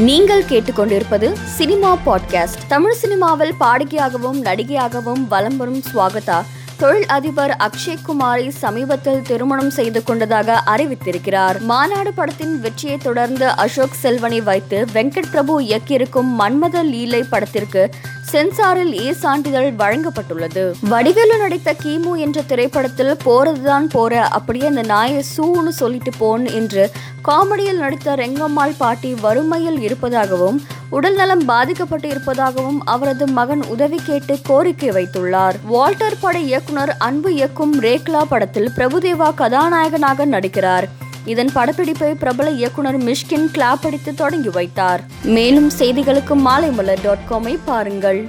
நீங்கள் கேட்டுக்கொண்டிருப்பது cinema podcast. Tamil சினிமாவில் பாடகியாகவும் நடிகையாகவும் வலம் வரும் ஸ்வாகதா தொழில் அதிபர் அக்ஷய் குமாரை சமீபத்தில் திருமணம் செய்து கொண்டதாக அறிவித்திருக்கிறார். மாநாடு படத்தின் வெற்றியை தொடர்ந்து அசோக் செல்வனை வைத்து வெங்கட் பிரபு இயக்கியிருக்கும் மன்மத லீலை படத்திற்கு சென்சாரில் ஏ சான்றிதழ் வழங்கப்பட்டுள்ளது. வடிவேலு நடித்த கிமு என்ற திரைப்படத்தில் போறதுதான் போற அப்படியே அந்த நாயை சூன்னு சொல்லிட்டு போன் என்று காமெடியில் நடித்த ரெங்கம்மாள் பாட்டி வறுமையில் இருப்பதாகவும் உடல்நலம் பாதிக்கப்பட்டு இருப்பதாகவும் அவரது மகன் உதவி கேட்டு கோரிக்கை வைத்துள்ளார். வால்டர் பட இயக்குனர் அன்பு இயக்கும் ரேக்லா படத்தில் பிரபுதேவா கதாநாயகனாக நடிக்கிறார். இதன் படப்பிடிப்பை பிரபல இயக்குனர் மிஷ்கின் கிளாப் அடித்து தொடங்கி வைத்தார். மேலும் செய்திகளுக்கு மாலைமலர் டாட் காமை பாருங்கள்.